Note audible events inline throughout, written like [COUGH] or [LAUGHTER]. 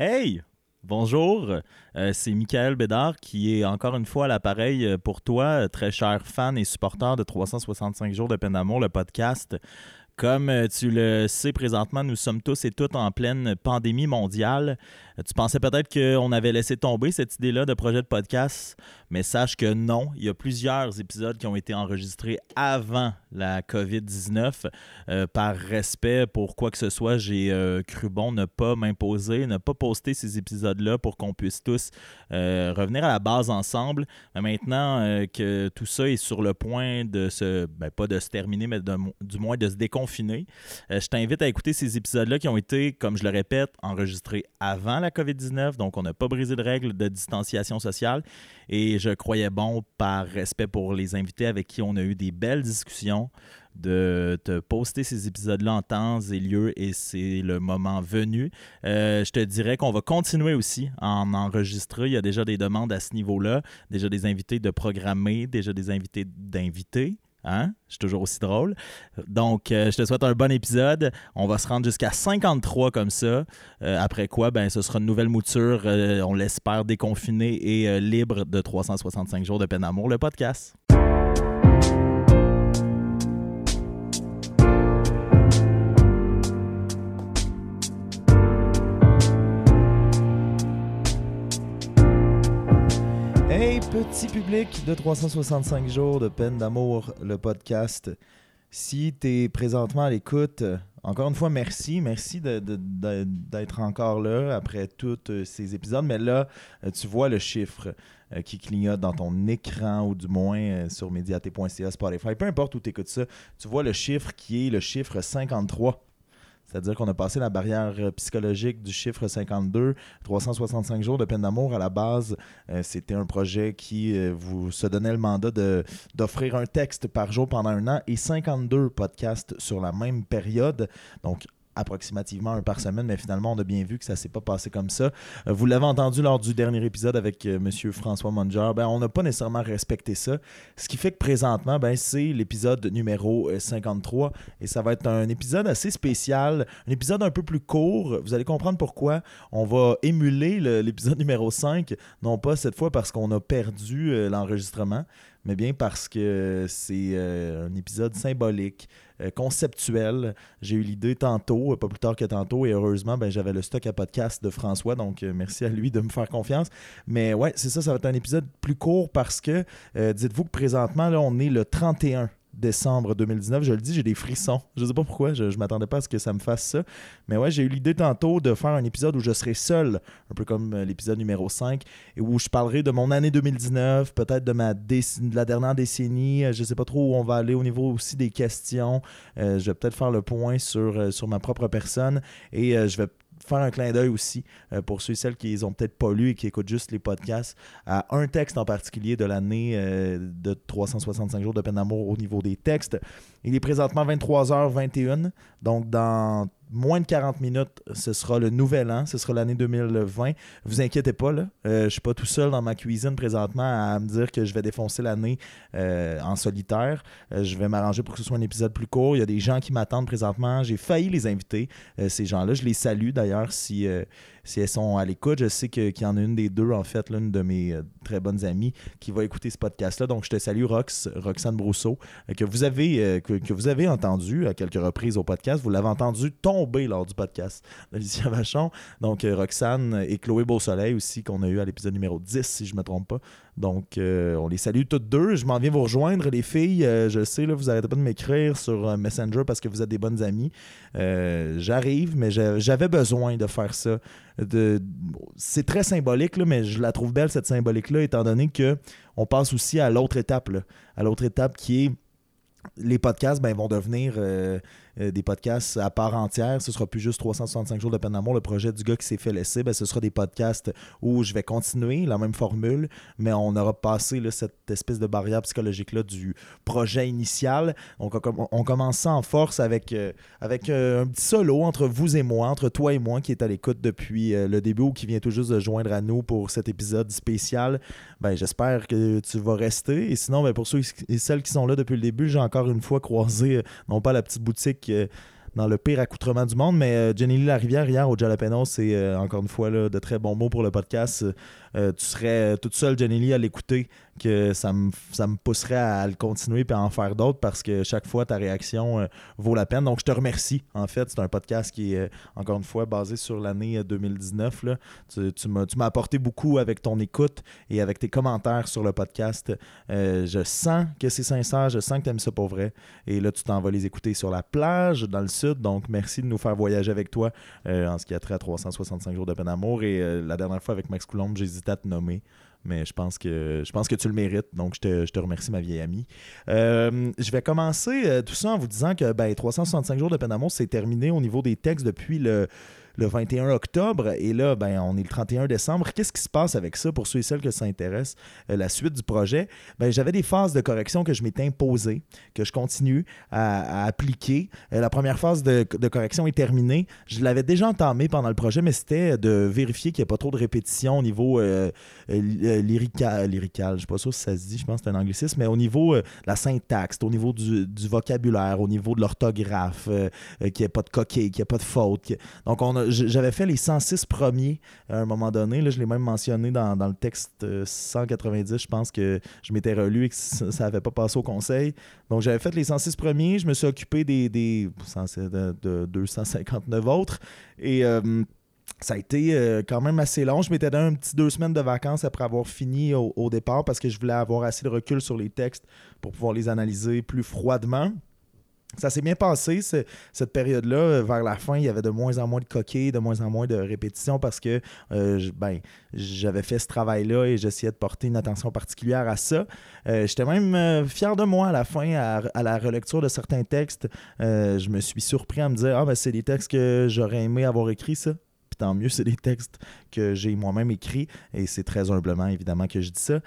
Hey! Bonjour, euh, c'est Michael Bédard qui est encore une fois à l'appareil euh, pour toi, très cher fan et supporter de 365 jours de peine d'amour, le podcast. Comme euh, tu le sais présentement, nous sommes tous et toutes en pleine pandémie mondiale. Tu pensais peut-être qu'on avait laissé tomber cette idée-là de projet de podcast, mais sache que non. Il y a plusieurs épisodes qui ont été enregistrés avant la COVID-19. Euh, par respect pour quoi que ce soit, j'ai euh, cru bon ne pas m'imposer, ne pas poster ces épisodes-là pour qu'on puisse tous euh, revenir à la base ensemble. Maintenant que tout ça est sur le point de se, ben, pas de se terminer, mais du moins de se déconfiner, je t'invite à écouter ces épisodes-là qui ont été, comme je le répète, enregistrés avant la COVID-19. Donc, on n'a pas brisé de règles de distanciation sociale. Et je croyais bon, par respect pour les invités avec qui on a eu des belles discussions, de te poster ces épisodes-là en temps et lieu et c'est le moment venu. Euh, je te dirais qu'on va continuer aussi à en enregistrer. Il y a déjà des demandes à ce niveau-là, déjà des invités de programmer, déjà des invités d'inviter. Hein? Je suis toujours aussi drôle. Donc, euh, je te souhaite un bon épisode. On va se rendre jusqu'à 53 comme ça. Euh, après quoi, ben, ce sera une nouvelle mouture, on l'espère, déconfinée et libre de 365 jours de peine d'amour, le podcast. Petit public de 365 jours de peine d'amour, le podcast. Si tu es présentement à l'écoute, encore une fois, merci. Merci d'être encore là après tous euh, ces épisodes. Mais là, euh, tu vois le chiffre euh, qui clignote dans ton écran ou du moins sur mediaté.ca, Spotify, peu importe où tu écoutes ça. Tu vois le chiffre qui est le chiffre 53. C'est-à-dire qu'on a passé la barrière euh, psychologique du chiffre 52, 365 jours de peine d'amour. À la base, euh, c'était un projet qui euh, vous se donnait le mandat d'offrir un texte par jour pendant un an et 52 podcasts sur la même période. Donc, approximativement un par semaine, mais finalement, on a bien vu que ça s'est pas passé comme ça. Euh, vous l'avez entendu lors du dernier épisode avec euh, M. François Monger, ben, on n'a pas nécessairement respecté ça. Ce qui fait que présentement, ben, c'est l'épisode numéro 53 euh, et ça va être un épisode assez spécial, un épisode un peu plus court. Vous allez comprendre pourquoi. On va émuler l'épisode numéro 5, non pas cette fois parce qu'on a perdu l'enregistrement, mais bien parce que c'est un épisode symbolique. Euh, conceptuel. J'ai eu l'idée tantôt, euh, pas plus tard que tantôt, et heureusement, ben, j'avais le stock à podcast de François, donc euh, merci à lui de me faire confiance. Mais ouais, c'est ça, ça va être un épisode plus court parce que dites-vous que présentement, là, on est le 31 décembre 2019. Je le dis, j'ai des frissons. Je ne sais pas pourquoi, je ne m'attendais pas à ce que ça me fasse ça. Mais ouais, j'ai eu l'idée tantôt de faire un épisode où je serai seul, un peu comme euh, l'épisode numéro 5, et où je parlerai de mon année 2019, peut-être de, de la dernière décennie. Euh, je ne sais pas trop où on va aller au niveau aussi des questions. Euh, je vais peut-être faire le point sur, sur ma propre personne et je vais faire un clin d'œil aussi euh, pour ceux et celles qui les ont peut-être pas lus et qui écoutent juste les podcasts à un texte en particulier de l'année euh, de 365 jours de peine d'amour au niveau des textes. Il est présentement 23h21, donc dans moins de 40 minutes, ce sera le nouvel an, ce sera l'année 2020. Vous inquiétez pas, là. Euh, je suis pas tout seul dans ma cuisine présentement à me dire que je vais défoncer l'année euh, en solitaire. Euh, je vais m'arranger pour que ce soit un épisode plus court. Il y a des gens qui m'attendent présentement. J'ai failli les inviter, ces gens-là. Je les salue d'ailleurs si si elles sont à l'écoute. Je sais qu'il y en a une des deux, en fait, l'une de mes euh, très bonnes amies qui va écouter ce podcast-là. Donc, je te salue, Rox, Roxane Brousseau, euh, que vous avez, euh, que, vous avez entendu à quelques reprises au podcast. Vous l'avez entendu tomber lors du podcast d'Alicia Vachon. Donc, Roxane et Chloé Beausoleil aussi, qu'on a eu à l'épisode numéro 10, si je ne me trompe pas. Donc, on les salue toutes deux. Je m'en viens vous rejoindre, les filles. je sais, là, vous n'arrêtez pas de m'écrire sur Messenger parce que vous êtes des bonnes amies. J'arrive, mais j'avais besoin de faire ça c'est très symbolique, mais je la trouve belle, cette symbolique-là, étant donné qu'on passe aussi à l'autre étape, à l'autre étape qui est les podcasts ben, vont devenir euh, euh, des podcasts à part entière. Ce sera plus juste 365 jours de peine d'amour. Le projet du gars qui s'est fait laisser, ben, ce sera des podcasts où je vais continuer la même formule, mais on aura passé cette espèce de barrière psychologique-là du projet initial. On, commence ça en force avec, euh, avec un petit solo entre vous et moi, entre toi et moi qui est à l'écoute depuis le début ou qui vient tout juste de joindre à nous pour cet épisode spécial. Ben, J'espère que tu vas rester. Et sinon, ben, pour ceux et celles qui sont là depuis le début, j'ai encore une fois croisé, non pas la petite boutique dans le pire accoutrement du monde. Mais Jenny Lee Larivière, hier au Jalapeno, c'est encore une fois de très bons mots pour le podcast. Tu serais toute seule, Jenny Lee, à l'écouter que ça me, ça me pousserait à le continuer et à en faire d'autres parce que chaque fois, ta réaction euh, vaut la peine. Donc, je te remercie. En fait, c'est un podcast qui est, euh, encore une fois, basé sur l'année 2019. Euh, là. Tu, tu m'as apporté beaucoup avec ton écoute et avec tes commentaires sur le podcast. je sens que c'est sincère, je sens que tu aimes ça pour vrai. Et là, tu t'en vas les écouter sur la plage, dans le sud. Donc, merci de nous faire voyager avec toi en ce qui a trait à 365 jours de peine d'amour. Et la dernière fois avec Max Coulombe, à te nommer mais je pense que je pense que tu le mérites. Donc, je te, remercie, ma vieille amie. Euh, je vais commencer euh, tout ça en vous disant que ben, 365 jours de peine c'est terminé au niveau des textes depuis le le 21 octobre. Et là, ben, on est le 31 décembre. Qu'est-ce qui se passe avec ça pour ceux et celles que ça intéresse, euh, la suite du projet? Ben, J'avais des phases de correction que je m'étais imposées, que je continue à, appliquer. Euh, la première phase de, correction est terminée. Je l'avais déjà entamée pendant le projet, mais c'était de vérifier qu'il n'y ait pas trop de répétitions au niveau euh, lyrical, lyrical. Je ne sais pas si ça se dit, je pense que c'est un anglicisme, mais au niveau de la syntaxe, au niveau du, vocabulaire, au niveau de l'orthographe, qu'il n'y ait pas de coquille, qu'il n'y ait pas de faute. Donc, on a, j'avais fait les 106 premiers à un moment donné. Là, je l'ai même mentionné dans, le texte 190. Euh, je pense que je m'étais relu et que ça n'avait pas passé au conseil. Donc, j'avais fait les 106 premiers. Je me suis occupé des, des de, 259 autres. Et. Euh, ça a été euh, quand même assez long. Je m'étais donné un petit deux semaines de vacances après avoir fini au, départ parce que je voulais avoir assez de recul sur les textes pour pouvoir les analyser plus froidement. Ça s'est bien passé, cette période-là. Vers la fin, il y avait de moins en moins de coquilles, de moins en moins de répétitions parce que euh, ben, j'avais fait ce travail-là et j'essayais de porter une attention particulière à ça. Euh, j'étais même euh, fier de moi à la fin, à, la relecture de certains textes. je me suis surpris à me dire Ah, ben, c'est des textes que j'aurais aimé avoir écrit ça. Puis tant mieux, c'est des textes que j'ai moi-même écrits et c'est très humblement, évidemment, que je dis ça.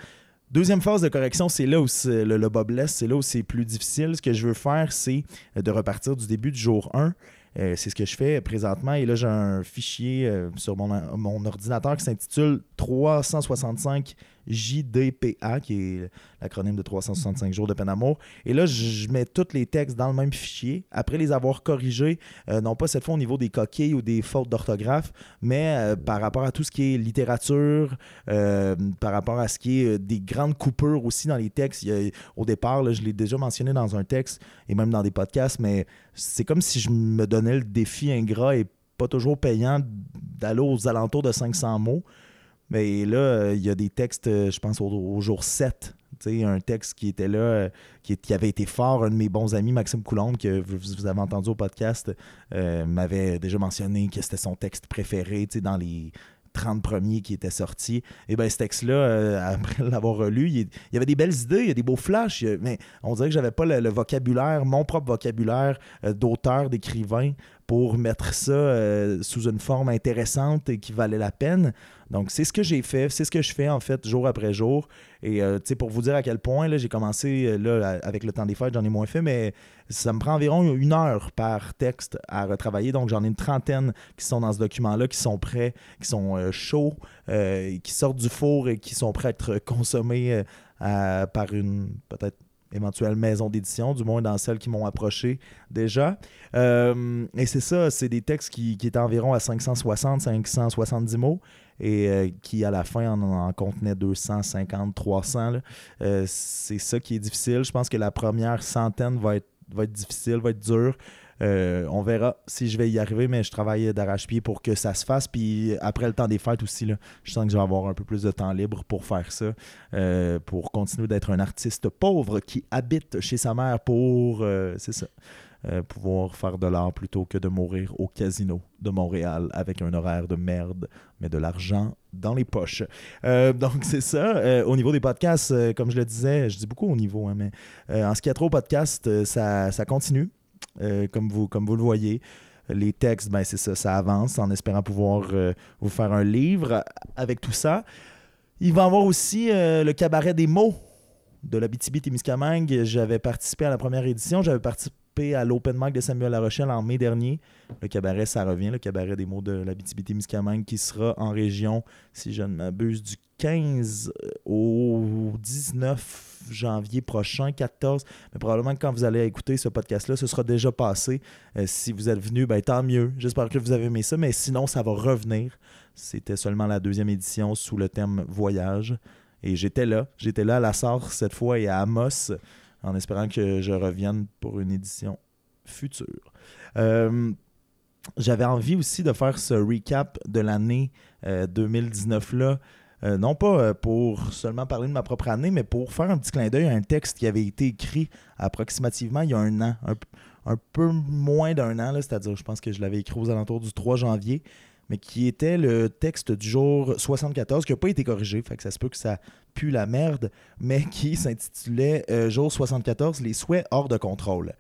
Deuxième phase de correction, c'est là où le, le blesse, c'est là où c'est plus difficile. Ce que je veux faire, c'est de repartir du début du jour 1. Euh, c'est ce que je fais présentement. Et là, j'ai un fichier euh, sur mon, mon, ordinateur qui s'intitule 365 JDPA, qui est l'acronyme de 365 jours de peine d'amour. Et là, je mets tous les textes dans le même fichier. Après les avoir corrigés, euh, non pas cette fois au niveau des coquilles ou des fautes d'orthographe, mais par rapport à tout ce qui est littérature, par rapport à ce qui est des grandes coupures aussi dans les textes. au départ, je l'ai déjà mentionné dans un texte et même dans des podcasts, mais c'est comme si je me donnais le défi ingrat et pas toujours payant d'aller aux alentours de 500 mots. Mais là, euh, il y a des textes, euh, je pense, au, jour 7. Un texte qui était là, euh, qui, avait été fort. Un de mes bons amis, Maxime Coulombe, que vous, avez entendu au podcast, m'avait déjà mentionné que c'était son texte préféré dans les 30 premiers qui étaient sortis. Et eh bien, ce texte-là, [LAUGHS] après l'avoir relu, il, y avait des belles idées, il y a des beaux flashs, mais on dirait que j'avais pas le, vocabulaire, mon propre vocabulaire d'auteur, d'écrivain pour mettre ça sous une forme intéressante et qui valait la peine. Donc, c'est ce que j'ai fait, c'est ce que je fais en fait jour après jour. Et euh, pour vous dire à quel point, j'ai commencé euh, avec le temps des fêtes, j'en ai moins fait, mais ça me prend environ une heure par texte à retravailler. Donc, j'en ai une trentaine qui sont dans ce document-là, qui sont prêts, qui sont euh, chauds, qui sortent du four et qui sont prêts à être consommés par une peut-être éventuelle maison d'édition, du moins dans celles qui m'ont approché déjà. et c'est ça, c'est des textes qui, qui étaient environ à 560, 570 mots et euh, qui à la fin en, contenait 250, 300. Euh, c'est ça qui est difficile. Je pense que la première centaine va être difficile, va être dure. Euh, on verra si je vais y arriver, mais je travaille d'arrache-pied pour que ça se fasse. Puis après le temps des fêtes aussi, là, je sens que je vais avoir un peu plus de temps libre pour faire ça, pour continuer d'être un artiste pauvre qui habite chez sa mère pour, c'est ça, euh, pouvoir faire de l'art plutôt que de mourir au casino de Montréal avec un horaire de merde, mais de l'argent dans les poches. Euh, donc, c'est ça. Euh, au niveau des podcasts, comme je le disais, je dis beaucoup au niveau, hein, mais en ce qui a trop podcast, ça, ça continue, comme, vous, comme vous le voyez les textes, ben c'est ça, ça avance en espérant pouvoir vous faire un livre avec tout ça. Il va y avoir aussi le cabaret des mots de la BTB Témiscamingue. J'avais participé à la première édition, j'avais participé à l'Open Mic de Samuel Larochelle en mai dernier. Le cabaret, ça revient, le cabaret des mots de la BTBT qui sera en région, si je ne m'abuse, du 15 au 19 janvier prochain, 14. Mais probablement que quand vous allez écouter ce podcast-là, ce sera déjà passé. Euh, si vous êtes venu, ben, tant mieux. J'espère que vous avez aimé ça, mais sinon, ça va revenir. C'était seulement la deuxième édition sous le thème voyage. Et j'étais là. J'étais là à la Sarre cette fois et à Amos, en espérant que je revienne pour une édition future. Euh, j'avais envie aussi de faire ce recap de l'année 2019-là. Euh, non pas pour seulement parler de ma propre année, mais pour faire un petit clin d'œil à un texte qui avait été écrit approximativement il y a un an, un, peu moins d'un an, c'est-à-dire je pense que je l'avais écrit aux alentours du 3 janvier, mais qui était le texte du jour 74, qui n'a pas été corrigé, fait que ça se peut que ça pue la merde, mais qui [LAUGHS] s'intitulait euh, Jour 74, les souhaits hors de contrôle.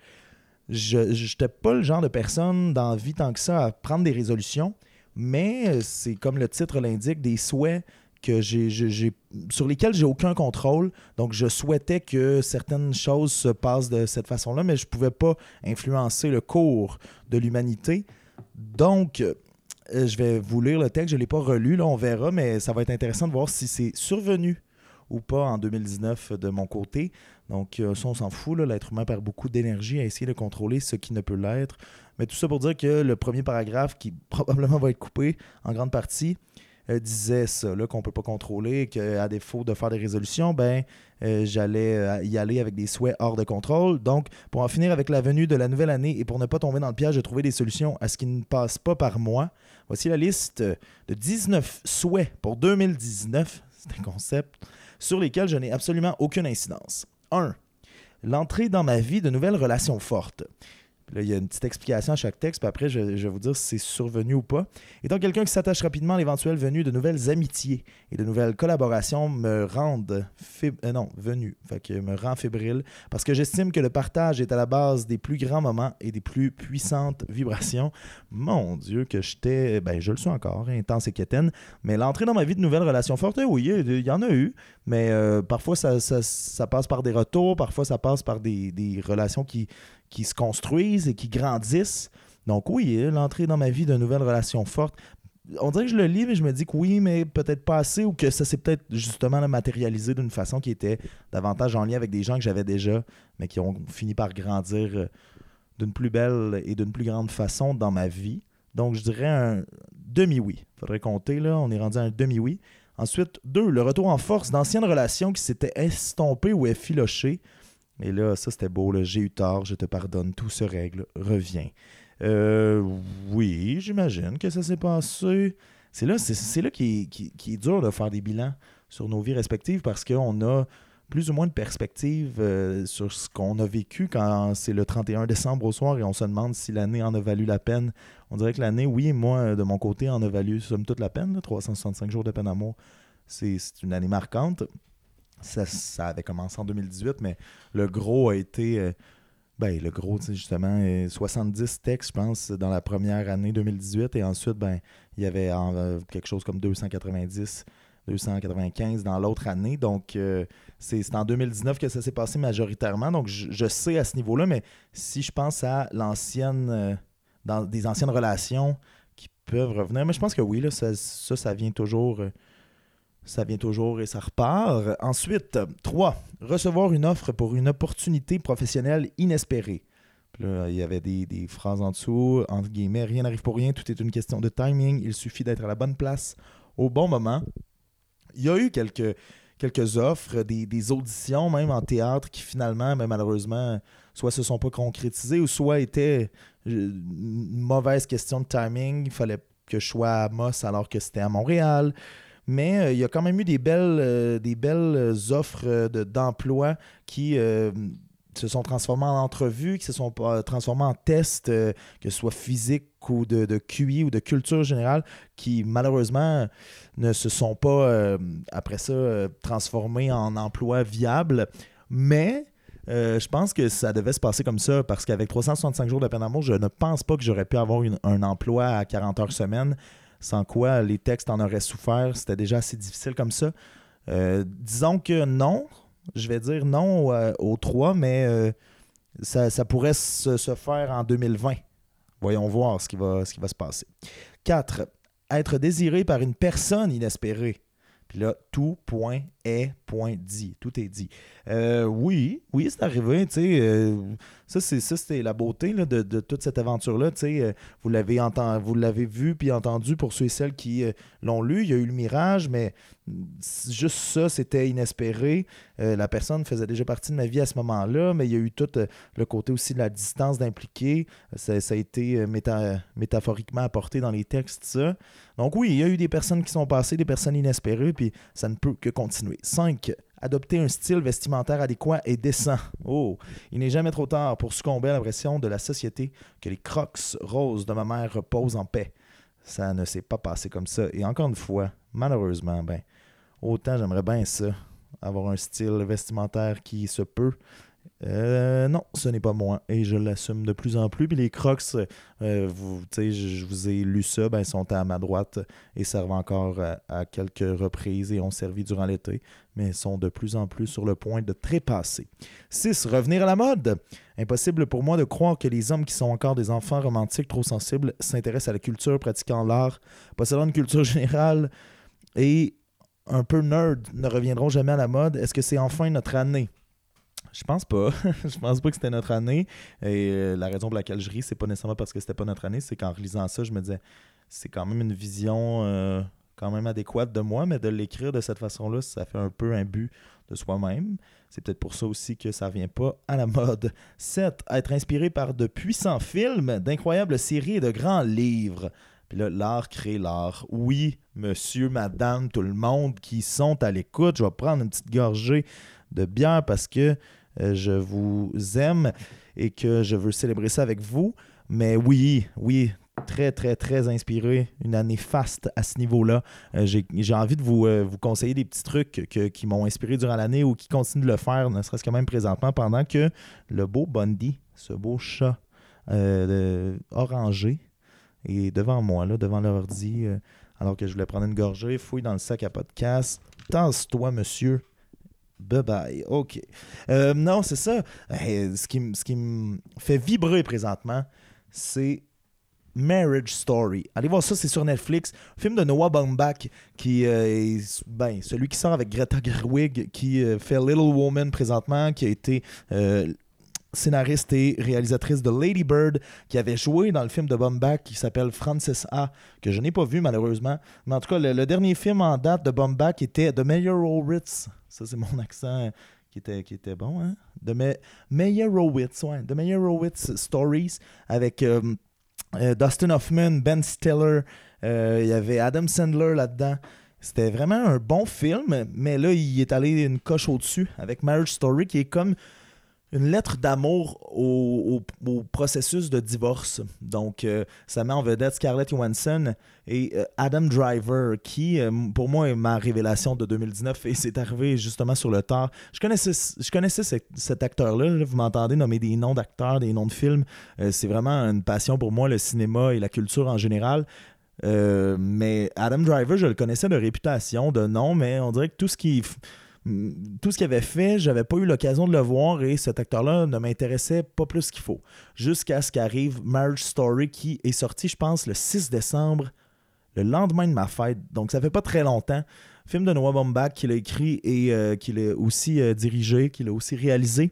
Je n'étais pas le genre de personne dans vie tant que ça à prendre des résolutions, mais euh, c'est comme le titre l'indique, des souhaits que j'ai, sur lesquels j'ai aucun contrôle. Donc, je souhaitais que certaines choses se passent de cette façon-là, mais je ne pouvais pas influencer le cours de l'humanité. Donc, euh, je vais vous lire le texte, je ne l'ai pas relu, là, on verra, mais ça va être intéressant de voir si c'est survenu ou pas en 2019 de mon côté. Donc, euh, ça, on s'en fout. L'être humain perd beaucoup d'énergie à essayer de contrôler ce qui ne peut l'être. Mais tout ça pour dire que le premier paragraphe, qui [LAUGHS] probablement va être coupé en grande partie, euh, disait ça, qu'on ne peut pas contrôler, qu'à défaut de faire des résolutions, ben, euh, j'allais euh, y aller avec des souhaits hors de contrôle. Donc, pour en finir avec la venue de la nouvelle année et pour ne pas tomber dans le piège de trouver des solutions à ce qui ne passe pas par moi, voici la liste de 19 souhaits pour 2019, c'est un concept, sur lesquels je n'ai absolument aucune incidence. 1. L'entrée dans ma vie de nouvelles relations fortes il y a une petite explication à chaque texte, puis après, je, vais vous dire si c'est survenu ou pas. Étant quelqu'un qui s'attache rapidement à l'éventuelle venue de nouvelles amitiés et de nouvelles collaborations me rendent euh, non, venu, fait que me rend fébrile, parce que j'estime que le partage est à la base des plus grands moments et des plus puissantes vibrations. Mon Dieu, que j'étais, ben je le suis encore, intense et quétaine, mais l'entrée dans ma vie de nouvelles relations fortes, eh oui, il y en a eu, mais euh, parfois ça, passe par des retours, parfois ça passe par des relations qui qui se construisent et qui grandissent. Donc oui, l'entrée dans ma vie de nouvelles relations fortes. On dirait que je le lis, mais je me dis que oui, mais peut-être pas assez, ou que ça s'est peut-être justement matérialisé d'une façon qui était davantage en lien avec des gens que j'avais déjà, mais qui ont fini par grandir euh, d'une plus belle et d'une plus grande façon dans ma vie. Donc je dirais un demi-oui. Faudrait compter, là, on est rendu à un demi-oui. Ensuite, deux, le retour en force d'anciennes relations qui s'étaient estompées ou effilochées et là, ça c'était beau, j'ai eu tort, je te pardonne, tout se règle, reviens. Euh, oui, j'imagine que ça s'est passé. C'est là, c'est, là qui est, dur de faire des bilans sur nos vies respectives parce qu'on a plus ou moins de perspective euh, sur ce qu'on a vécu quand c'est le 31 décembre au soir et on se demande si l'année en a valu la peine. On dirait que l'année, oui, moi, de mon côté, en a valu somme toute la peine. 365 jours de peine d'amour, c'est une année marquante. Ça, avait commencé en 2018, mais le gros a été. Euh, ben, le gros, justement, 70 euh, textes, je pense, dans la première année 2018. Et ensuite, ben, il y avait euh, quelque chose comme 290, 295 dans l'autre année. Donc, c'est en 2019 que ça s'est passé majoritairement. Donc, je, sais à ce niveau-là, mais si je pense à l'ancienne. dans des anciennes relations qui peuvent revenir, mais je pense que oui, là, ça, ça vient toujours ça vient toujours et ça repart. Ensuite, 3. Recevoir une offre pour une opportunité professionnelle inespérée. là, il y avait des, phrases en dessous, entre guillemets, rien n'arrive pour rien, tout est une question de timing, il suffit d'être à la bonne place au bon moment. Il y a eu quelques, quelques offres, des, auditions même en théâtre qui finalement, mais malheureusement, soit se sont pas concrétisées ou soit étaient euh, une mauvaise question de timing. Il fallait que je sois à Moss alors que c'était à Montréal mais euh, il y a quand même eu des belles, euh, des belles euh, offres d'emploi qui se sont transformées en entrevues, qui se sont transformées en tests, que ce soit physique ou de, QI ou de culture générale, qui malheureusement ne se sont pas, après ça, transformés en emplois viables. Mais je pense que ça devait se passer comme ça parce qu'avec 365 jours de peine d'amour, je ne pense pas que j'aurais pu avoir un emploi à 40 heures semaine sans quoi les textes en auraient souffert. C'était déjà assez difficile comme ça. Euh, disons que non, je vais dire non aux trois, mais euh, ça, pourrait se, se faire en 2020. Voyons voir ce qui va, ce qui va se passer. 4. Être désiré par une personne inespérée. Puis là, tout point est point dit. Tout est dit. Euh, oui, oui, c'est arrivé. euh, ça, c'est la beauté de, toute cette aventure-là. euh, vous l'avez vu puis entendu pour ceux et celles qui euh, l'ont lu. Il y a eu le mirage, mais juste ça, c'était inespéré. Euh, la personne faisait déjà partie de ma vie à ce moment-là, mais il y a eu tout le côté aussi de la distance d'impliquer. Ça, a été méta- métaphoriquement apporté dans les textes. Donc oui, il y a eu des personnes qui sont passées, des personnes inespérées, puis ça ne peut que continuer. 5. Adopter un style vestimentaire adéquat et décent. Oh, il n'est jamais trop tard pour succomber à la pression de la société que les crocs roses de ma mère reposent en paix. Ça ne s'est pas passé comme ça. Et encore une fois, malheureusement, ben, autant j'aimerais bien ça, avoir un style vestimentaire qui se peut. Euh, non, ce n'est pas moi et je l'assume de plus en plus. Puis les crocs, euh, je, je vous ai lu ça, ben, sont à ma droite et servent encore à, à quelques reprises et ont servi durant l'été, mais sont de plus en plus sur le point de trépasser. 6. Revenir à la mode. Impossible pour moi de croire que les hommes qui sont encore des enfants romantiques trop sensibles s'intéressent à la culture, pratiquant l'art, possédant une culture générale et un peu nerd ne reviendront jamais à la mode. Est-ce que c'est enfin notre année? Je pense pas. [LAUGHS] je pense pas que c'était notre année. Et euh, la raison pour laquelle je ris, c'est pas nécessairement parce que c'était pas notre année, c'est qu'en relisant ça, je me disais, c'est quand même une vision euh, quand même adéquate de moi, mais de l'écrire de cette façon-là, ça fait un peu un but de soi-même. C'est peut-être pour ça aussi que ça revient pas à la mode. 7. Être inspiré par de puissants films, d'incroyables séries et de grands livres. Puis là, l'art crée l'art. Oui, monsieur, madame, tout le monde qui sont à l'écoute, je vais prendre une petite gorgée de bière parce que je vous aime et que je veux célébrer ça avec vous. Mais oui, oui, très, très, très inspiré. Une année faste à ce niveau-là. Euh, J'ai envie de vous, euh, vous conseiller des petits trucs qui m'ont inspiré durant l'année ou qui continuent de le faire, ne serait-ce que même présentement, pendant que le beau Bundy, ce beau chat euh, orangé, est devant moi, là, devant l'ordi, euh, alors que je voulais prendre une gorgée, fouille dans le sac à podcast. Tasse-toi, monsieur. Bye bye. OK. Euh, non, c'est ça. Ce qui, me fait vibrer présentement, c'est Marriage Story. Allez voir ça, c'est sur Netflix. Film de Noah Baumbach, qui euh, est ben, celui qui sort avec Greta Gerwig, qui euh, fait Little Woman présentement, qui a été scénariste et réalisatrice de Lady Bird, qui avait joué dans le film de Baumbach qui s'appelle Frances A, que je n'ai pas vu malheureusement. Mais en tout cas, le, dernier film en date de Baumbach était The Meyerowitz. Ça, c'est mon [LAUGHS] accent qui était, bon, hein? De Me Meyerowitz, ouais. The Meyerowitz Stories avec euh, euh, Dustin Hoffman, Ben Stiller, euh, il y avait Adam Sandler là-dedans. C'était vraiment un bon film, mais là, il est allé une coche au-dessus avec Marriage Story, qui est comme une lettre d'amour au, processus de divorce. Donc, euh, ça met en vedette Scarlett Johansson et euh, Adam Driver, qui, euh, pour moi, est ma révélation de 2019 et c'est arrivé justement sur le tard. Je connaissais, je connaissais ce- cet acteur-là. là. vous m'entendez nommer des noms d'acteurs, des noms de films. Euh, c'est vraiment une passion pour moi, le cinéma et la culture en général. Mais Adam Driver, je le connaissais de réputation, de nom, mais on dirait que tout ce qui tout ce qu'il avait fait, j'avais pas eu l'occasion de le voir et cet acteur-là ne m'intéressait pas plus qu'il faut. Jusqu'à ce qu'arrive Marriage Story qui est sorti, je pense, le 6 décembre, le lendemain de ma fête. Donc ça fait pas très longtemps. Film de Noah Baumbach qu'il a écrit et euh, qu'il a aussi euh, dirigé, qu'il a aussi réalisé.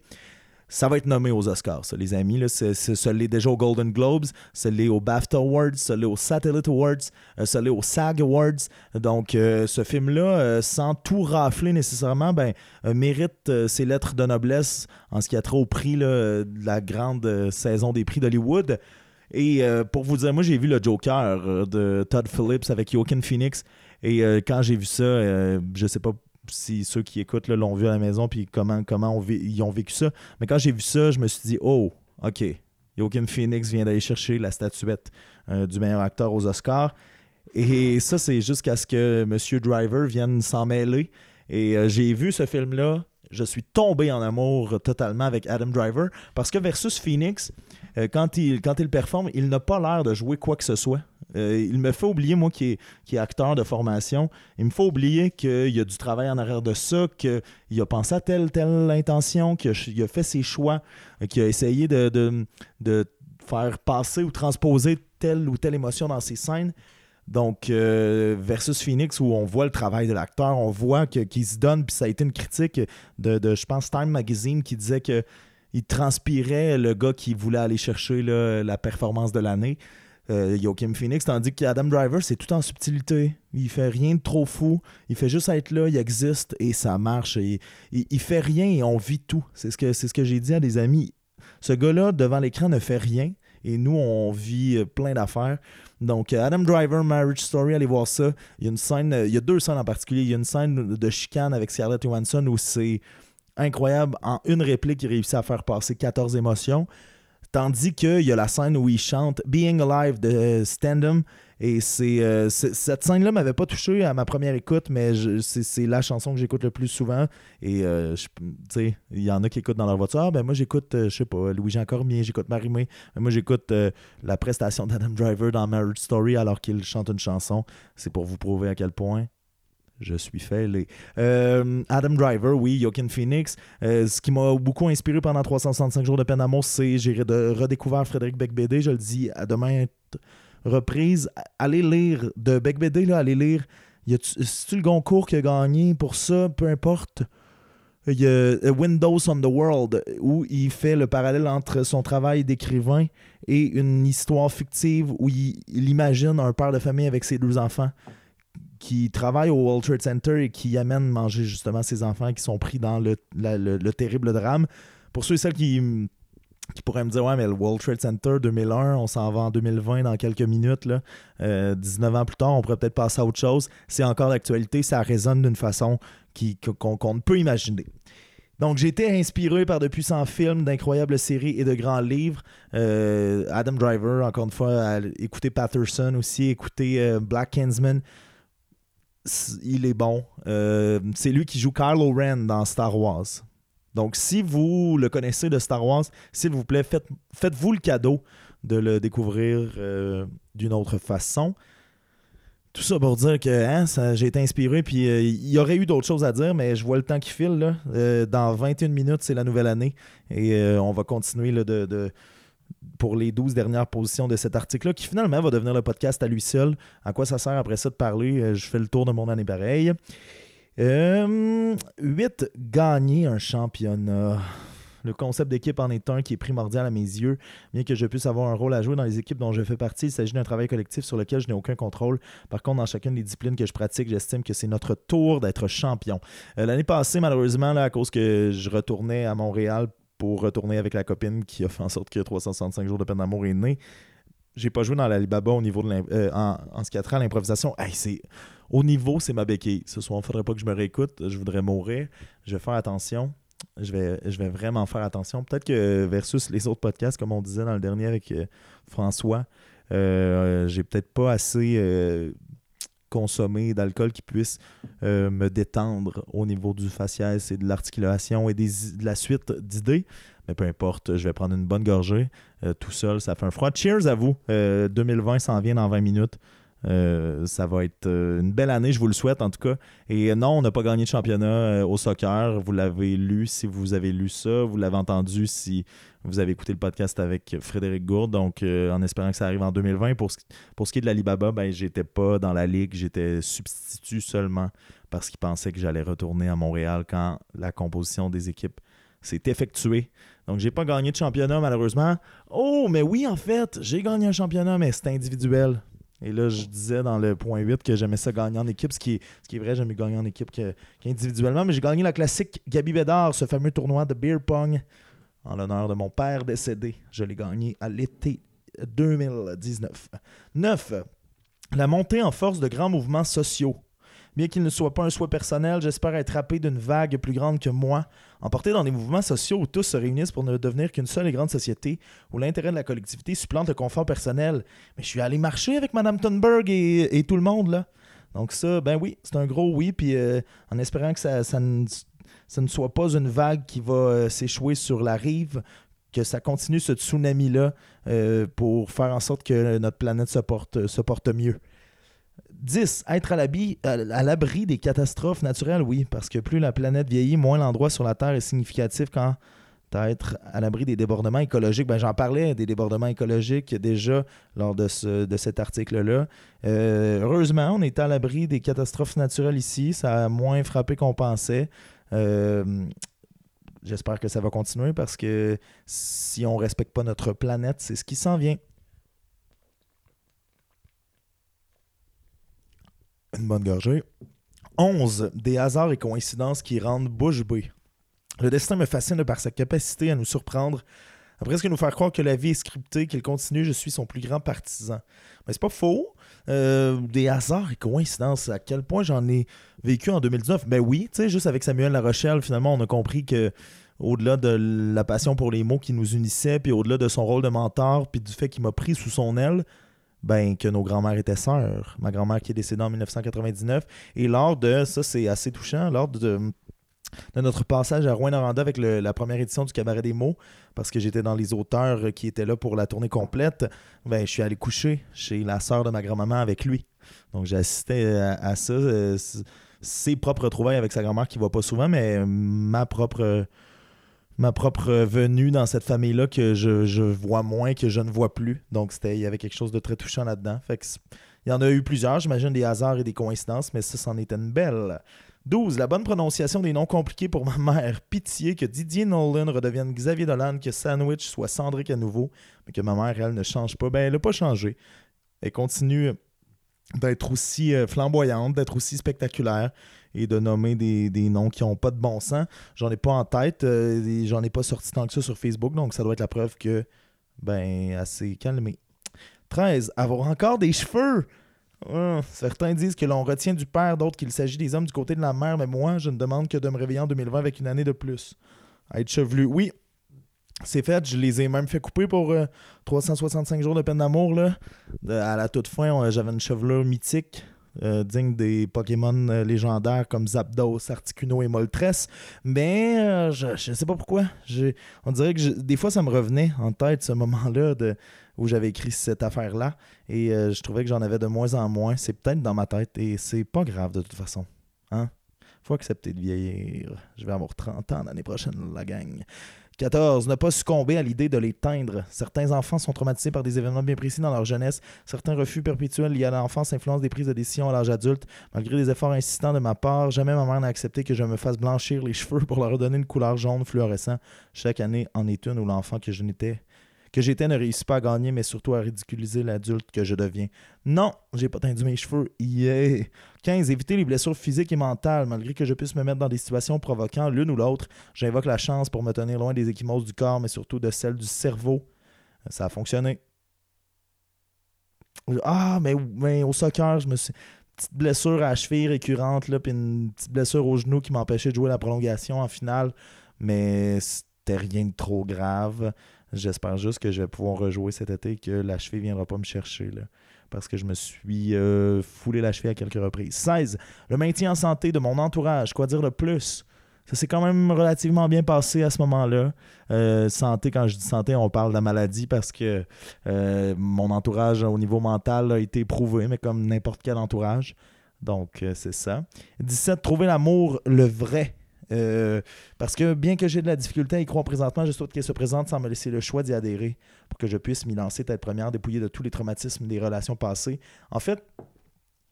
Ça va être nommé aux Oscars, ça, les amis. Là. C'est, l'est déjà aux Golden Globes, ça l'est aux BAFTA Awards, ça l'est aux Satellite Awards, euh, ça l'est aux SAG Awards. Donc, euh, ce film-là, euh, sans tout rafler nécessairement, ben, euh, mérite euh, ses lettres de noblesse en ce qui a trait au prix là, euh, de la grande euh, saison des prix d'Hollywood. Et euh, pour vous dire, moi, j'ai vu le Joker euh, de Todd Phillips avec Joaquin Phoenix. Et euh, quand j'ai vu ça, euh, je sais pas si ceux qui écoutent l'ont vu à la maison puis comment, comment ils ont vécu ça. Mais quand j'ai vu ça, je me suis dit, oh, OK, Joaquin Phoenix vient d'aller chercher la statuette euh, du meilleur acteur aux Oscars. Et ça, c'est jusqu'à ce que M. Driver vienne s'en mêler. Et euh, j'ai vu ce film-là. Je suis tombé en amour totalement avec Adam Driver parce que versus Phoenix, euh, quand, il, quand il performe, il n'a pas l'air de jouer quoi que ce soit. Euh, il me fait oublier, moi qui est, acteur de formation, il me faut oublier qu'il y a du travail en arrière de ça, qu'il a pensé à telle, telle intention, qu'il a, fait ses choix, qu'il a essayé de, faire passer ou transposer telle ou telle émotion dans ses scènes. Donc, euh, versus Phoenix, où on voit le travail de l'acteur, on voit qu'il se donne, puis ça a été une critique de, de, je pense, Time Magazine qui disait que il transpirait le gars qui voulait aller chercher la performance de l'année. Euh, Joachim Phoenix, tandis qu'Adam Driver, c'est tout en subtilité. Il fait rien de trop fou. Il fait juste être là, il existe et ça marche. il, il, fait rien et on vit tout. C'est ce que, ce que j'ai dit à des amis. Ce gars-là, devant l'écran, ne fait rien. Et nous, on vit euh, plein d'affaires. Donc, euh, Adam Driver, Marriage Story, allez voir ça. Il y a une scène, il y a deux scènes en particulier. Il y a une scène de chicane avec Scarlett Johansson où c'est incroyable. En une réplique, il réussit à faire passer 14 émotions. Tandis qu'il y a la scène où il chante Being Alive de Standum. Et c'est euh, cette scène-là m'avait pas touché à ma première écoute, mais c'est la chanson que j'écoute le plus souvent. Et euh, sais, il y en a qui écoutent dans leur voiture. Ah, ben moi j'écoute, euh, je sais pas, Louis-Jean Cormier, j'écoute Marie-Mé. Moi j'écoute la prestation d'Adam Driver dans Marriage Story alors qu'il chante une chanson. C'est pour vous prouver à quel point je suis fêlé. Euh, Adam Driver, oui, Joaquin Phoenix. Euh, ce qui m'a beaucoup inspiré pendant 365 jours de peine c'est j'ai redécouvert Frédéric Becbédé. Je le dis à demain reprise. Allez lire de Becbédé, là, allez lire. C'est-tu le Goncourt qui a gagné pour ça? Peu importe. Il y a euh, Windows on the World, où il fait le parallèle entre son travail d'écrivain et une histoire fictive où il imagine un père de famille avec ses deux enfants qui travaille au World Trade Center et qui amène manger justement ses enfants qui sont pris dans le, terrible drame. Pour ceux et celles qui, qui pourraient me dire Ouais, mais le World Trade Center 2001, on s'en va en 2020 dans quelques minutes. Là. 19 euh, ans plus tard, on pourrait peut-être passer à autre chose. C'est encore d'actualité, ça résonne d'une façon qu'on ne peut imaginer. Donc, j'ai été inspiré par de puissants films, d'incroyables séries et de grands livres. Euh, Adam Driver, encore une fois, écouter Patterson aussi, écouter euh, Black Kinsman il est bon. Euh, c'est lui qui joue Kylo Ren dans Star Wars. Donc, si vous le connaissez de Star Wars, s'il vous plaît, faites, faites-vous le cadeau de le découvrir euh, d'une autre façon. Tout ça pour dire que hein, j'ai été inspiré, puis euh, il y aurait eu d'autres choses à dire, mais je vois le temps qui file. Là. dans 21 minutes, c'est la nouvelle année, et on va continuer de pour les 12 dernières positions de cet article-là, qui finalement va devenir le podcast à lui seul. À quoi ça sert après ça de parler? Euh, je fais le tour de mon année pareil. 8. Euh, gagner un championnat. Le concept d'équipe en est un qui est primordial à mes yeux. Bien que je puisse avoir un rôle à jouer dans les équipes dont je fais partie, il s'agit d'un travail collectif sur lequel je n'ai aucun contrôle. Par contre, dans chacune des disciplines que je pratique, j'estime que c'est notre tour d'être champion. Euh, l'année passée, malheureusement, à cause que je retournais à Montréal pour retourner avec la copine qui a fait en sorte que 365 jours de peine d'amour est né. J'ai pas joué dans l'Alibaba au niveau de euh, en, ce qui a trait à l'improvisation. au niveau, c'est ma béquille. Ce soir, il faudrait pas que je me réécoute. Je voudrais mourir. Je vais faire attention. Je vais, je vais vraiment faire attention. Peut-être que versus les autres podcasts, comme on disait dans le dernier avec euh, François, euh, j'ai peut-être pas assez consommer d'alcool qui puisse euh, me détendre au niveau du faciès et de l'articulation et des, de la suite d'idées. Mais peu importe, je vais prendre une bonne gorgée. Euh, tout seul, ça fait un froid. Cheers à vous. 2020 euh, s'en vient dans 20 minutes. Euh, ça va être euh, une belle année, je vous le souhaite en tout cas. Et non, on n'a pas gagné de championnat euh, au soccer. Vous l'avez lu si vous avez lu ça. Vous l'avez entendu si vous avez écouté le podcast avec Frédéric Gourde. Donc, en espérant que ça arrive en 2020. Pour ce, pour ce qui est de l'Alibaba, ben, j'étais pas dans la ligue. J'étais substitut seulement parce qu'il pensait que j'allais retourner à Montréal quand la composition des équipes s'est effectuée. Donc, j'ai pas gagné de championnat malheureusement. Oh, mais oui, en fait, j'ai gagné un championnat, mais c'est individuel. Et là, je disais dans le point 8 que j'aimais ça gagner en équipe, ce qui est, ce qui est vrai, j'aime gagner en équipe qu'individuellement. Mais j'ai gagné la classique Gabi Bédard, ce fameux tournoi de beer pong, en l'honneur de mon père décédé. Je l'ai gagné à l'été 2019. 9. La montée en force de grands mouvements sociaux. Bien qu'il ne soit pas un souhait personnel, j'espère être happé d'une vague plus grande que moi, emporté dans des mouvements sociaux où tous se réunissent pour ne devenir qu'une seule et grande société, où l'intérêt de la collectivité supplante le confort personnel. Mais je suis allé marcher avec Mme Thunberg et, tout le monde, là. Donc ça, ben oui, c'est un gros oui, puis euh, en espérant que ça, ne, soit pas une vague qui va euh, s'échouer sur la rive, que ça continue ce tsunami-là pour faire en sorte que notre planète se porte mieux. 10. Être à l'abri des catastrophes naturelles, oui, parce que plus la planète vieillit, moins l'endroit sur la Terre est significatif quand être à l'abri des débordements écologiques. Ben, J'en parlais des débordements écologiques déjà lors de, ce, de cet article-là. Euh, heureusement, on est à l'abri des catastrophes naturelles ici. Ça a moins frappé qu'on pensait. Euh, j'espère que ça va continuer parce que si on ne respecte pas notre planète, c'est ce qui s'en vient. Une bonne gorgée. 11. Des hasards et coïncidences qui rendent bouche bée. Le destin me fascine par sa capacité à nous surprendre, à presque nous faire croire que la vie est scriptée, qu'il continue, je suis son plus grand partisan. Mais c'est pas faux. Euh, des hasards et coïncidences, à quel point j'en ai vécu en 2019. Ben oui, tu sais, juste avec Samuel La Rochelle, finalement, on a compris que au-delà de la passion pour les mots qui nous unissait, puis au-delà de son rôle de mentor, puis du fait qu'il m'a pris sous son aile, ben, que nos grands-mères étaient sœurs. Ma grand-mère qui est décédée en 1999. Et lors de, ça c'est assez touchant, lors de, notre passage à Rouen-Noranda avec la première édition du Cabaret des mots, parce que j'étais dans les auteurs qui étaient là pour la tournée complète, ben, je suis allé coucher chez la sœur de ma grand-maman avec lui. Donc j'ai assisté à, ça. Euh, ses propres trouvailles avec sa grand-mère qui ne voit pas souvent, mais ma propre ma propre venue dans cette famille-là que je, vois moins, que je ne vois plus. Donc, c'était, il y avait quelque chose de très touchant là-dedans. Fait il y en a eu plusieurs, j'imagine des hasards et des coïncidences, mais ça, c'en était une belle. 12. La bonne prononciation des noms compliqués pour ma mère. Pitié que Didier Nolan redevienne Xavier Dolan, que Sandwich soit Cendric à nouveau, mais que ma mère, elle, ne change pas. Ben, elle n'a pas changé. Elle continue d'être aussi euh, flamboyante, d'être aussi spectaculaire et de nommer des, noms qui n'ont pas de bon sens. J'en ai pas en tête, euh, j'en ai pas sorti tant que ça sur Facebook, donc ça doit être la preuve que, ben, assez calmé. 13. Avoir encore des cheveux. Ah, certains disent que l'on retient du père, d'autres qu'il s'agit des hommes du côté de la mère, mais moi, je ne demande que de me réveiller en 2020 avec une année de plus. être chevelu. Oui, c'est fait. Je les ai même fait couper pour 365 euh, jours de peine d'amour. à la toute fin, j'avais une chevelure mythique. Euh, digne des Pokémon euh, légendaires comme Zapdos, Articuno et Moltres. Mais euh, je, ne sais pas pourquoi. On dirait que des fois, ça me revenait en tête ce moment-là où j'avais écrit cette affaire-là. Et je trouvais que j'en avais de moins en moins. C'est peut-être dans ma tête et c'est pas grave de toute façon. Hein? Faut accepter de vieillir. Je vais avoir 30 ans l'année prochaine, la gang. 14. Ne pas succomber à l'idée de l'éteindre. Certains enfants sont traumatisés par des événements bien précis dans leur jeunesse. Certains refus perpétuels liés à l'enfance influencent des prises de décision à l'âge adulte. Malgré des efforts insistants de ma part, jamais ma mère n'a accepté que je me fasse blanchir les [LAUGHS] cheveux pour leur redonner une couleur jaune fluorescent. Chaque année en est une où l'enfant que je n'étais que j'étais ne réussit pas à gagner, mais surtout à ridiculiser l'adulte que je deviens. Non, j'ai pas tendu mes cheveux. Yeah. 15. Éviter les blessures physiques et mentales. Malgré que je puisse me mettre dans des situations provoquant l'une ou l'autre, j'invoque la chance pour me tenir loin des échymoses du corps, mais surtout de celles du cerveau. Ça a fonctionné. Ah, mais, mais au soccer, je me suis petite blessure à la cheville récurrente, là, puis une petite blessure au genou qui m'empêchait de jouer la prolongation en finale. Mais c'était rien de trop grave. J'espère juste que je vais pouvoir rejouer cet été et que la cheville ne viendra pas me chercher. Là, parce que je me suis euh, foulé la cheville à quelques reprises. 16. Le maintien en santé de mon entourage. Quoi dire de plus? Ça s'est quand même relativement bien passé à ce moment-là. Euh, santé, quand je dis santé, on parle de la maladie parce que euh, mon entourage au niveau mental a été prouvé, mais comme n'importe quel entourage. Donc, c'est ça. 17. Trouver l'amour, le vrai. Euh, parce que bien que j'ai de la difficulté à y croire présentement, je souhaite qu'elle se présente sans me laisser le choix d'y adhérer pour que je puisse m'y lancer tête première, dépouiller de tous les traumatismes des relations passées. En fait,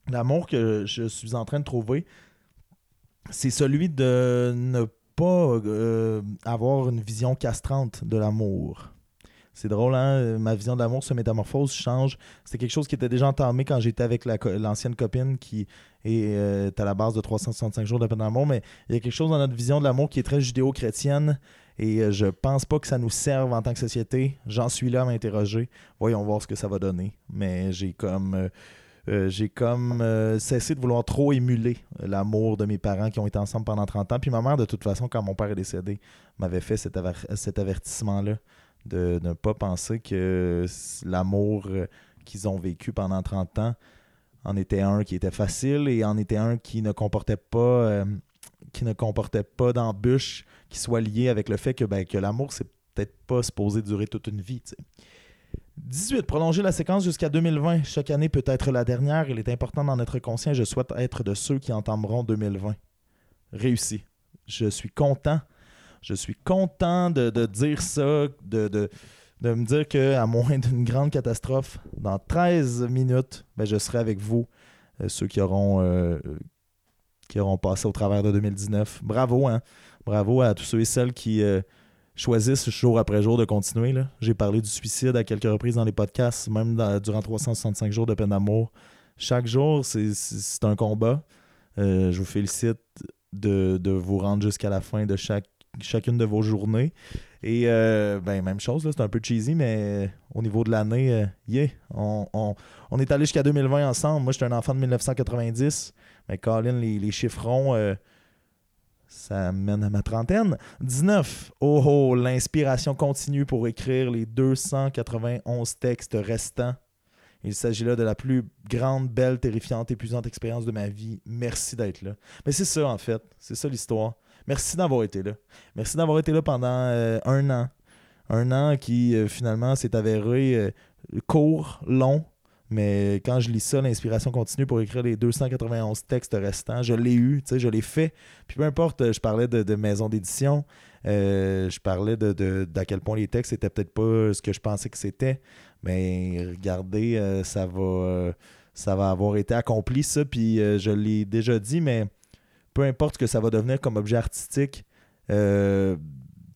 l'amour que je suis en train de trouver, c'est celui de ne pas euh, avoir une vision castrante de l'amour. C'est drôle, hein? Ma vision de l'amour se métamorphose, change. C'était quelque chose qui était déjà entamé quand j'étais avec l'ancienne copine qui est euh, à la base de 365 jours de peine d'amour. Mais il y a quelque chose dans notre vision de l'amour qui est très judéo-chrétienne. Et euh, je pense pas que ça nous serve en tant que société. J'en suis là à m'interroger. Voyons voir ce que ça va donner. Mais j'ai comme. Euh, comme cessé de vouloir trop émuler l'amour de mes parents qui ont été ensemble pendant 30 ans. Puis ma mère, de toute façon, quand mon père est décédé, m'avait fait cet, cet avertissement-là de ne pas penser que l'amour euh, qu'ils ont vécu pendant 30 ans en était un qui était facile et en était un qui ne comportait pas euh, qui ne comportait pas d'embûches qui soit lié avec le fait que, ben, que l'amour c'est peut-être pas supposé durer toute une vie. 18. Prolonger la séquence jusqu'à 2020. Chaque année peut être la dernière. Il est important d'en être conscient. Je souhaite être de ceux qui entameront 2020. Réussi. Je suis content. Je suis content de, dire ça, de, me dire qu'à moins d'une grande catastrophe, dans 13 minutes, ben, je serai avec vous, euh, ceux qui auront, euh, qui auront passé au travers de 2019. Bravo, hein? Bravo à tous ceux et celles qui euh, choisissent jour après jour de continuer. J'ai parlé du suicide à quelques reprises dans les podcasts, même durant 365 jours de peine d'amour. Chaque jour, c'est un combat. je vous félicite de vous rendre jusqu'à la fin de chaque chacune de vos journées. Et euh, ben, même chose, c'est un peu cheesy, mais au niveau de l'année, euh, yeah, on, est allé jusqu'à 2020 ensemble. Moi, j'étais un enfant de 1990. Mais Colin, les, les chiffrons, euh, ça mène à ma trentaine. 19. Oh, oh l'inspiration continue pour écrire les 291 textes restants. Il s'agit là de la plus grande, belle, terrifiante, épuisante expérience de ma vie. Merci d'être là. Mais c'est ça, en fait. C'est ça l'histoire. Merci d'avoir été là. Merci d'avoir été là pendant euh, un an. Un an qui euh, finalement s'est avéré euh, court, long, mais quand je lis ça, l'inspiration continue pour écrire les 291 textes restants. Je l'ai eu, je l'ai fait. Puis peu importe, je parlais de, maison d'édition, je parlais de, d'à quel point les textes n'étaient peut-être pas ce que je pensais que c'était. Mais regardez, ça va ça va avoir été accompli, ça. Puis je l'ai déjà dit, mais peu importe ce que ça va devenir comme objet artistique, euh,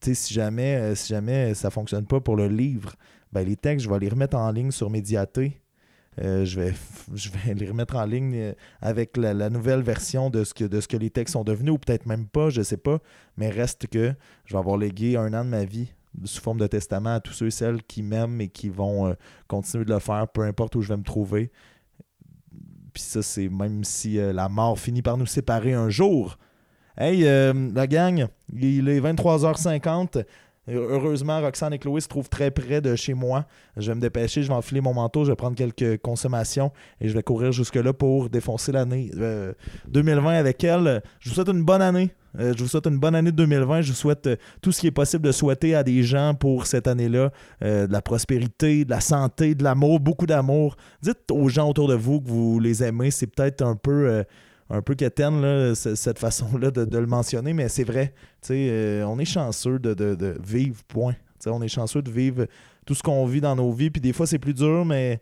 si jamais, euh, si jamais ça fonctionne pas pour le livre, ben les textes, je vais les remettre en ligne sur Mediaté. Euh, je, vais, je vais [LAUGHS] les remettre en ligne avec la, nouvelle version de ce, que, de ce que les textes sont devenus, ou peut-être même pas, je sais pas. Mais reste que je vais avoir légué un an de ma vie sous forme de testament à tous ceux et celles qui m'aiment et qui vont continuer de le faire, peu importe où je vais me trouver. Puis ça, c'est même si euh, la mort finit par nous séparer un jour. Hey, euh, la gang, il est 23h50. Heureusement, Roxane et Chloé se trouvent très près de chez moi. Je vais me dépêcher, je vais enfiler mon manteau, je vais prendre quelques consommations et je vais courir jusque-là pour défoncer l'année 2020 euh, avec elle. Je vous souhaite une bonne année. Euh, je vous souhaite une bonne année 2020. Je vous souhaite euh, tout ce qui est possible de souhaiter à des gens pour cette année-là. de la prospérité, de la santé, de l'amour, beaucoup d'amour. Dites aux gens autour de vous que vous les aimez. C'est peut-être un peu un peu cette façon-là de, le mentionner, mais c'est vrai. Euh, on est chanceux de, vivre, point. on est chanceux de vivre tout ce qu'on vit dans nos vies. Puis des fois, c'est plus dur, mais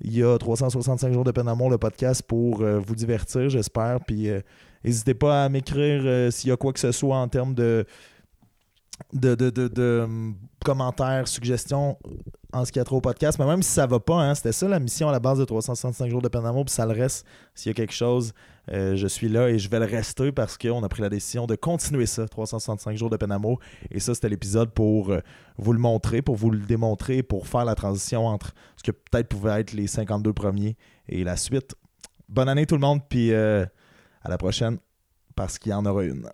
il y a 365 jours de peine d'amour, le podcast, pour euh, vous divertir, j'espère. Puis euh, n'hésitez pas à m'écrire s'il y a quoi que ce soit en termes de de, de, hum, commentaires, suggestions en ce qui a trop au podcast. Mais même si ça va pas, hein, c'était ça la mission à la base de 365 jours de peine d'amour, puis ça le reste. S'il y a quelque chose, euh, je suis là et je vais le rester parce qu'on a pris la décision de continuer ça, 365 jours de peine d'amour. Et ça, c'était l'épisode pour euh, vous le montrer, pour vous le démontrer, pour faire la transition entre ce que peut-être pouvait être les 52 premiers et la suite. Bonne année tout le monde, puis euh, à la prochaine parce qu'il y en aura une.